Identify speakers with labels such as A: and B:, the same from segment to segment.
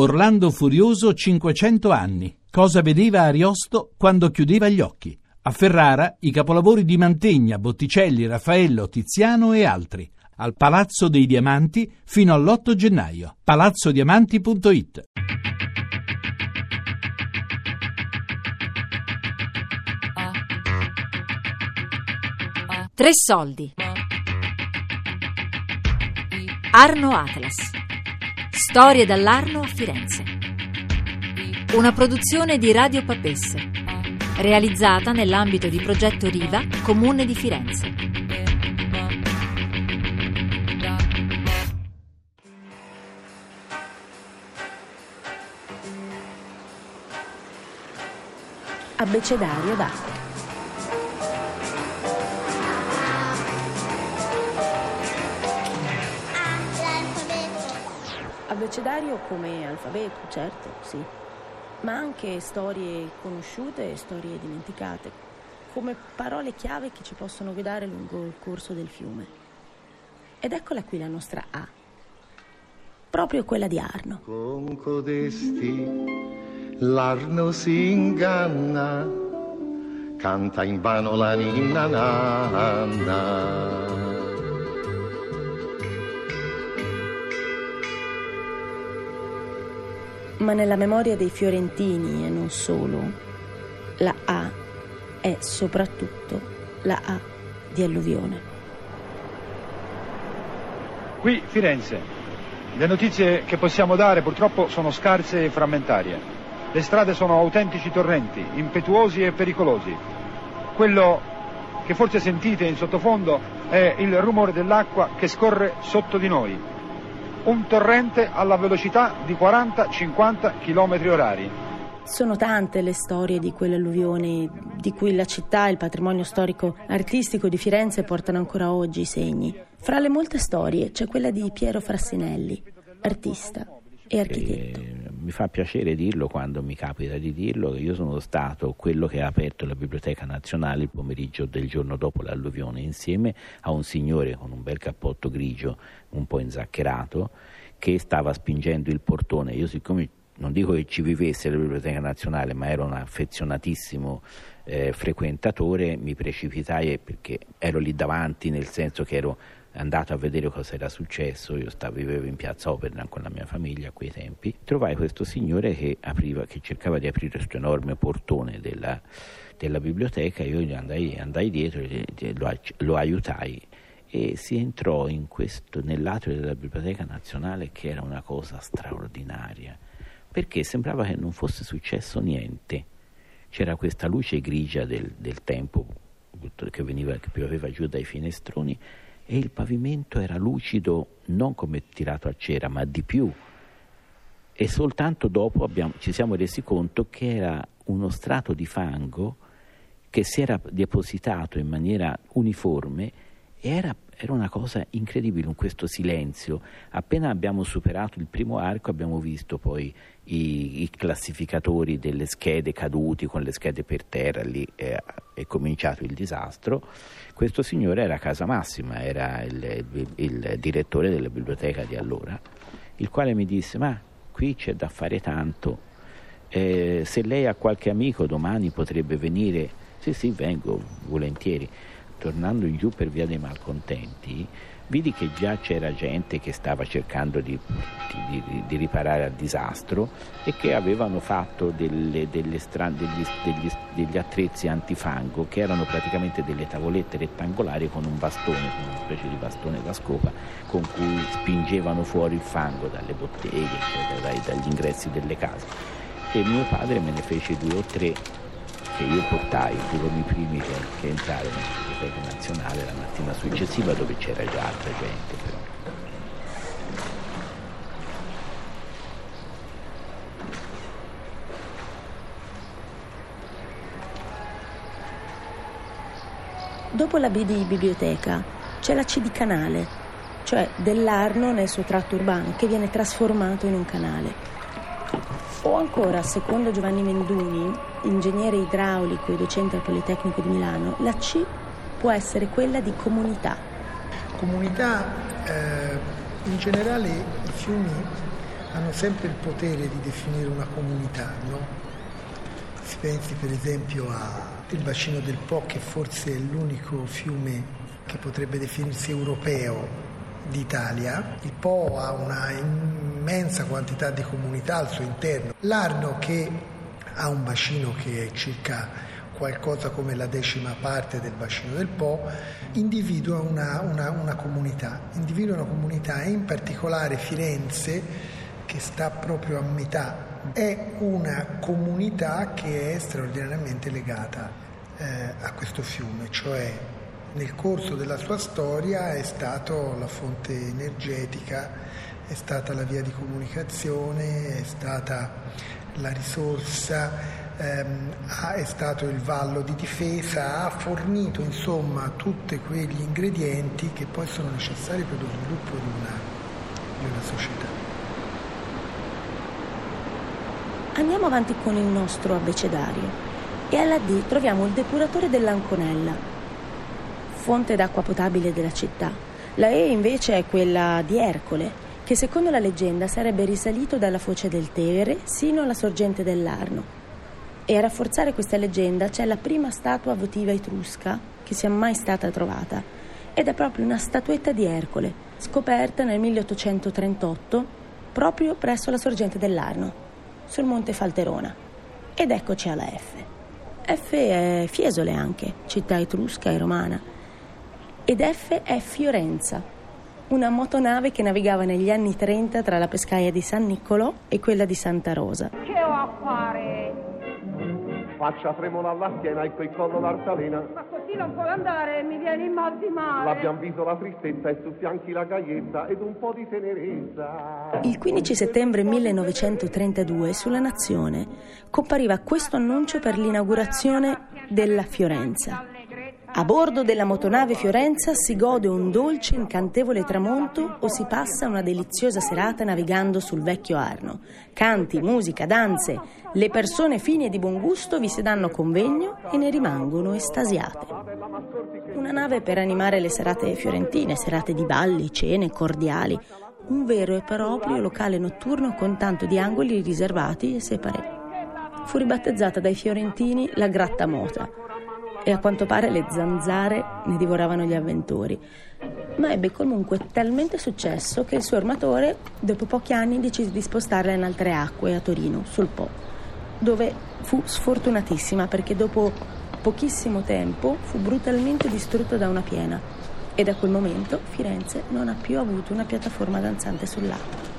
A: Orlando Furioso 500 anni. Cosa vedeva Ariosto quando chiudeva gli occhi? A Ferrara i capolavori di Mantegna, Botticelli, Raffaello, Tiziano e altri. Al Palazzo dei Diamanti fino all'8 gennaio. palazzodiamanti.it
B: Tre soldi. Arno Atlas. Storie dall'Arno a Firenze. Una produzione di Radio Papesse, realizzata nell'ambito di progetto Riva, Comune di Firenze.
C: Abbecedario d'acqua. Abbecedario come alfabeto, certo, sì, ma anche storie conosciute e storie dimenticate, come parole chiave che ci possono guidare lungo il corso del fiume. Ed eccola qui la nostra A, proprio quella di Arno.
D: Con codesti l'Arno si inganna, canta in vano la ninna nanna.
C: Ma nella memoria dei fiorentini e non solo, la A è soprattutto la A di alluvione.
E: Qui Firenze. Le notizie che possiamo dare purtroppo sono scarse e frammentarie. Le strade sono autentici torrenti, impetuosi e pericolosi. Quello che forse sentite in sottofondo è il rumore dell'acqua che scorre sotto di noi, un torrente alla velocità di 40-50 km orari.
C: Sono tante le storie di quell'alluvione di cui la città e il patrimonio storico artistico di Firenze portano ancora oggi i segni. Fra le molte storie c'è quella di Piero Frassinelli, artista e architetto.
F: E mi fa piacere dirlo quando mi capita di dirlo che io sono stato quello che ha aperto la Biblioteca Nazionale il pomeriggio del giorno dopo l'alluvione insieme a un signore con un bel cappotto grigio un po' inzaccherato che stava spingendo il portone. Io siccome non dico che ci vivesse la Biblioteca Nazionale, ma ero un affezionatissimo eh, frequentatore, mi precipitai perché ero lì davanti, nel senso che ero andato a vedere cosa era successo, io stavo, vivevo in piazza Opera con la mia famiglia a quei tempi, trovai questo signore che, apriva, che cercava di aprire questo enorme portone della, della biblioteca, io gli andai, andai dietro e lo, lo aiutai e si entrò questo, nell'atrio della Biblioteca Nazionale che era una cosa straordinaria, perché sembrava che non fosse successo niente. C'era questa luce grigia del, del tempo che, veniva, che pioveva giù dai finestroni e il pavimento era lucido non come tirato a cera, ma di più. E soltanto dopo abbiamo, ci siamo resi conto che era uno strato di fango che si era depositato in maniera uniforme e era, era, una cosa incredibile in questo silenzio. Appena abbiamo superato il primo arco abbiamo visto poi i, i classificatori delle schede caduti con le schede per terra, lì è, è cominciato il disastro. Questo signore era Casa Massima, era il, il, il direttore della biblioteca di allora, il quale mi disse ma qui c'è da fare tanto, eh, se lei ha qualche amico domani potrebbe venire, sì sì vengo volentieri tornando giù per via dei malcontenti, vidi che già c'era gente che stava cercando di, di, di riparare al disastro e che avevano fatto delle, delle stra- degli, degli, degli, attrezzi antifango che erano praticamente delle tavolette rettangolari con un bastone, una specie di bastone da scopa con cui spingevano fuori il fango dalle botteghe, cioè dagli ingressi delle case. E mio padre me ne fece due o tre che io portai, furono i primi che, che entrarono nella biblioteca nazionale la mattina successiva dove c'era già altra gente però.
C: Dopo la B di biblioteca c'è la C di canale, cioè dell'Arno nel suo tratto urbano che viene trasformato in un canale. O ancora, secondo Giovanni Menduni, ingegnere idraulico e docente al Politecnico di Milano, la C può essere quella di comunità.
G: Comunità, eh, in generale i fiumi hanno sempre il potere di definire una comunità, no? Si pensi per esempio al bacino del Po che forse è l'unico fiume che potrebbe definirsi europeo d'Italia. Il Po ha una immensa quantità di comunità al suo interno. L'Arno che ha un bacino che è circa qualcosa come la decima parte del bacino del Po, individua una, una, una comunità, individua una comunità e in particolare Firenze, che sta proprio a metà, è una comunità che è straordinariamente legata eh, a questo fiume, cioè nel corso della sua storia è stata la fonte energetica, è stata la via di comunicazione, è stata la risorsa, ehm, è stato il vallo di difesa, ha fornito insomma tutti quegli ingredienti che poi sono necessari per lo sviluppo di una, di una società.
C: Andiamo avanti con il nostro abbecedario e alla D troviamo il depuratore dell'Anconella, fonte d'acqua potabile della città. La E invece è quella di Ercole, che secondo la leggenda sarebbe risalito dalla foce del Tevere sino alla sorgente dell'Arno. E a rafforzare questa leggenda c'è la prima statua votiva etrusca che sia mai stata trovata. Ed è proprio una statuetta di Ercole, scoperta nel 1838 proprio presso la sorgente dell'Arno, sul monte Falterona. Ed eccoci alla F. F è Fiesole anche, città etrusca e romana ed F è Fiorenza, una motonave che navigava negli anni 30 tra la pescaia di San Niccolò e quella di Santa Rosa.
H: Che ho a fare?
D: Faccia tremola alla schiena e quel collo d'artalena.
H: Ma così non può andare, mi viene in mal di male.
D: L'abbiamo visto la tristezza e su fianchi la gaiezza ed un po' di tenerezza.
C: Il 15 settembre 1932 sulla Nazione compariva questo annuncio per l'inaugurazione della Fiorenza. A bordo della motonave Fiorenza si gode un dolce, incantevole tramonto o si passa una deliziosa serata navigando sul vecchio Arno. Canti, musica, danze. Le persone fini e di buon gusto vi si danno convegno e ne rimangono estasiate. Una nave per animare le serate fiorentine, serate di balli, cene, cordiali. Un vero e proprio locale notturno con tanto di angoli riservati e separati. Fu ribattezzata dai fiorentini la Gratta Mota e a quanto pare le zanzare ne divoravano gli avventori. Ma ebbe comunque talmente successo che il suo armatore, dopo pochi anni, decise di spostarla in altre acque a Torino, sul Po, dove fu sfortunatissima perché dopo pochissimo tempo fu brutalmente distrutta da una piena e da quel momento Firenze non ha più avuto una piattaforma danzante sull'acqua.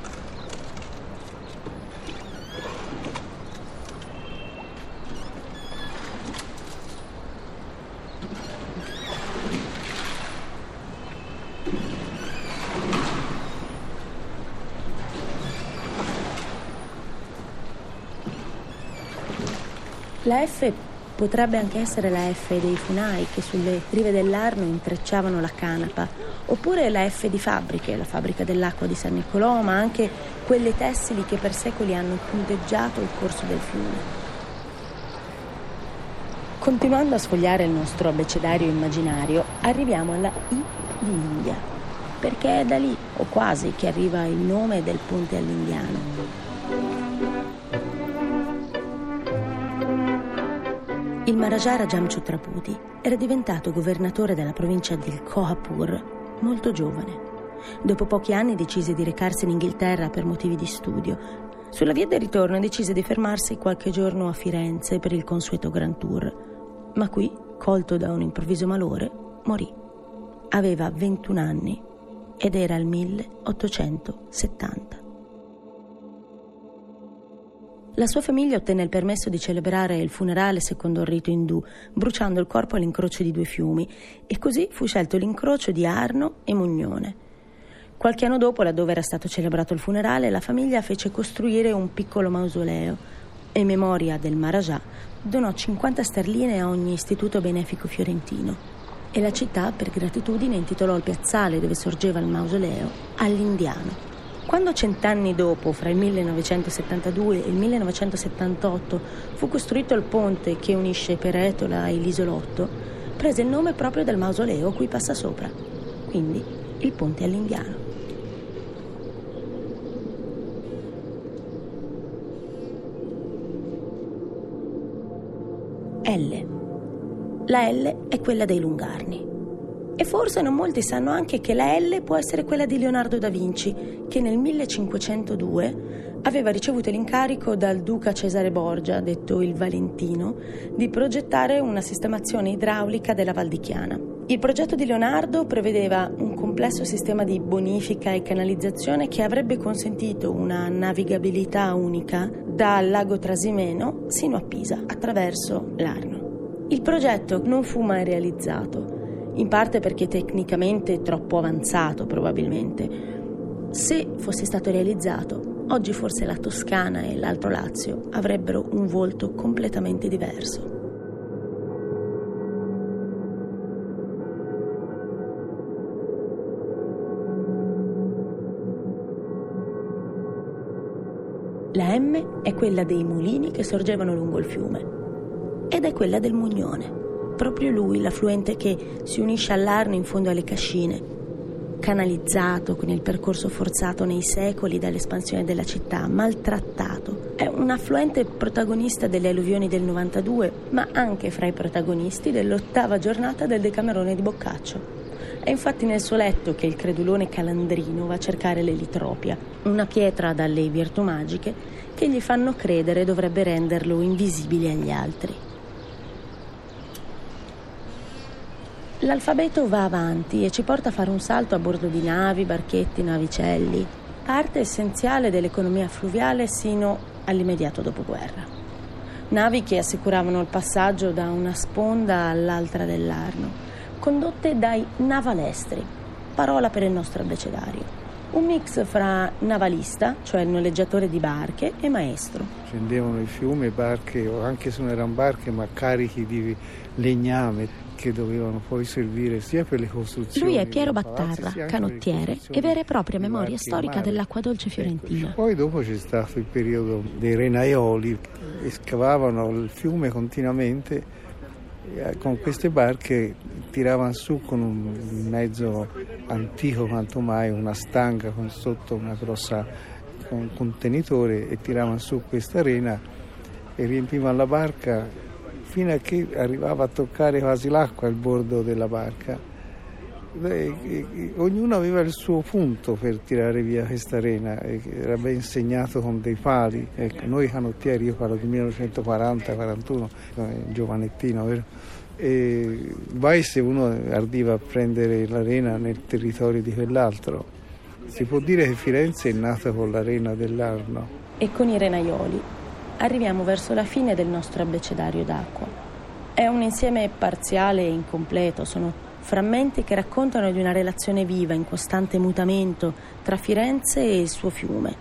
C: La F potrebbe anche essere la F dei funai che sulle rive dell'Arno intrecciavano la canapa, oppure la F di fabbriche, la fabbrica dell'acqua di San Niccolò, ma anche quelle tessili che per secoli hanno punteggiato il corso del fiume. Continuando a sfogliare il nostro abbecedario immaginario, arriviamo alla I di India, perché è da lì, o quasi, che arriva il nome del ponte all'indiano. Il Maharaja Jamchutraputi era diventato governatore della provincia del Kohapur molto giovane. Dopo pochi anni decise di recarsi in Inghilterra per motivi di studio. Sulla via del ritorno decise di fermarsi qualche giorno a Firenze per il consueto Grand Tour. Ma qui, colto da un improvviso malore, morì. Aveva 21 anni ed era il 1870. La sua famiglia ottenne il permesso di celebrare il funerale secondo il rito indù, bruciando il corpo all'incrocio di due fiumi, e così fu scelto l'incrocio di Arno e Mugnone. Qualche anno dopo, laddove era stato celebrato il funerale, la famiglia fece costruire un piccolo mausoleo e in memoria del Maharaja donò 50 sterline a ogni istituto benefico fiorentino e la città, per gratitudine, intitolò il piazzale dove sorgeva il mausoleo all'Indiano. Quando cent'anni dopo, fra il 1972 e il 1978, fu costruito il ponte che unisce Peretola e l'isolotto, prese il nome proprio dal mausoleo cui passa sopra, quindi il ponte all'indiano. L. La L è quella dei lungarni. E forse non molti sanno anche che la L può essere quella di Leonardo da Vinci, che nel 1502 aveva ricevuto l'incarico dal duca Cesare Borgia, detto il Valentino, di progettare una sistemazione idraulica della Val di Chiana. Il progetto di Leonardo prevedeva un complesso sistema di bonifica e canalizzazione che avrebbe consentito una navigabilità unica dal lago Trasimeno sino a Pisa attraverso l'Arno. Il progetto non fu mai realizzato in parte perché tecnicamente troppo avanzato probabilmente. Se fosse stato realizzato, oggi forse la Toscana e l'Alto Lazio avrebbero un volto completamente diverso. La M è quella dei mulini che sorgevano lungo il fiume ed è quella del Mugnone proprio lui l'affluente che si unisce all'Arno in fondo alle cascine, canalizzato con il percorso forzato nei secoli dall'espansione della città, maltrattato. È un affluente protagonista delle alluvioni del 92, ma anche fra i protagonisti dell'ottava giornata del Decamerone di Boccaccio. È infatti nel suo letto che il credulone calandrino va a cercare l'elitropia, una pietra dalle virtù magiche che gli fanno credere dovrebbe renderlo invisibile agli altri. L'alfabeto va avanti e ci porta a fare un salto a bordo di navi, barchetti, navicelli, parte essenziale dell'economia fluviale sino all'immediato dopoguerra. Navi che assicuravano il passaggio da una sponda all'altra dell'Arno, condotte dai navalestri, parola per il nostro abbecedario. Un mix fra navalista, cioè il noleggiatore di barche, e maestro.
I: Scendevano i fiumi, barche, o anche se non erano barche, ma carichi di legname, che dovevano poi servire sia per le costruzioni.
C: Lui è Piero Battarra, canottiere e vera e propria memoria storica dell'acqua dolce fiorentina.
I: Ecco, poi dopo c'è stato il periodo dei renaioli, scavavano il fiume continuamente eh, con queste barche tiravano su con un mezzo antico quanto mai, una stanga con sotto una grossa un contenitore e tiravano su questa arena e riempivano la barca fino a che arrivava a toccare quasi l'acqua il bordo della barca. Beh, ognuno aveva il suo punto per tirare via questa arena, era ben segnato con dei pali. Ecco, noi canottieri, io parlo del 1940-41, giovanettino, vero? E vai se uno ardiva a prendere l'arena nel territorio di quell'altro. Si può dire che Firenze è nata con l'arena dell'Arno.
C: E con i renaioli arriviamo verso la fine del nostro abbecedario d'acqua. È un insieme parziale e incompleto, sono frammenti che raccontano di una relazione viva in costante mutamento tra Firenze e il suo fiume,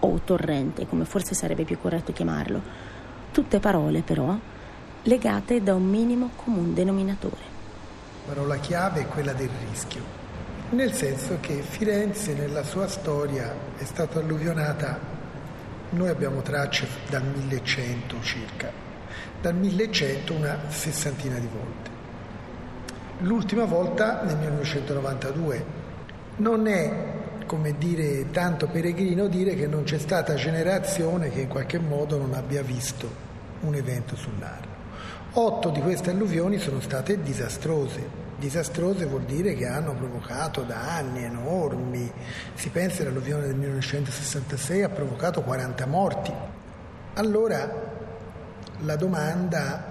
C: o torrente, come forse sarebbe più corretto chiamarlo. Tutte parole, però, legate da un minimo comune denominatore.
G: La parola chiave è quella del rischio, nel senso che Firenze nella sua storia è stata alluvionata noi abbiamo tracce dal 1100 circa, dal 1100 una sessantina di volte. L'ultima volta nel 1992. Non è, come dire, tanto peregrino dire che non c'è stata generazione che in qualche modo non abbia visto un evento sull'Arno. Otto di queste alluvioni sono state disastrose, Disastrose vuol dire che hanno provocato danni enormi. Si pensa che l'alluvione del 1966 ha provocato 40 morti. Allora la domanda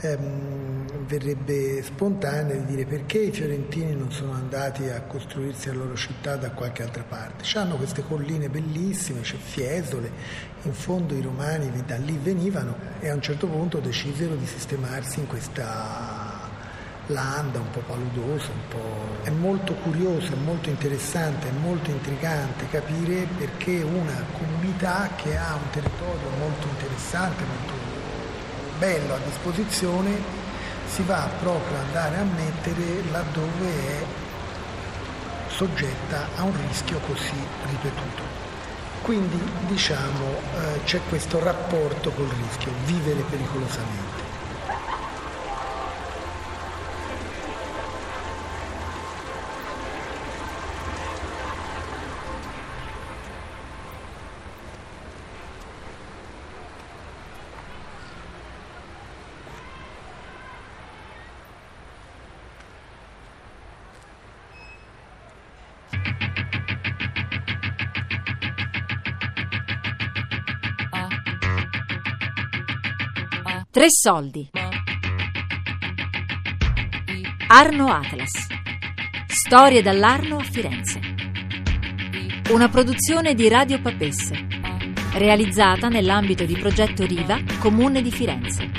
G: ehm, verrebbe spontanea di dire perché i fiorentini non sono andati a costruirsi la loro città da qualche altra parte. Hanno queste colline bellissime, c'è Fiesole, in fondo i romani da lì venivano e a un certo punto decisero di sistemarsi in questa landa, un po' paludosa, un po'... è molto curioso, è molto interessante, è molto intrigante capire perché una comunità che ha un territorio molto interessante, molto bello a disposizione, si va proprio ad andare a mettere laddove è soggetta a un rischio così ripetuto. Quindi diciamo eh, c'è questo rapporto col rischio, vivere pericolosamente.
B: Tre soldi. Arno Atlas. Storie dall'Arno a Firenze. Una produzione di Radio Papesse, realizzata nell'ambito di progetto Riva, Comune di Firenze.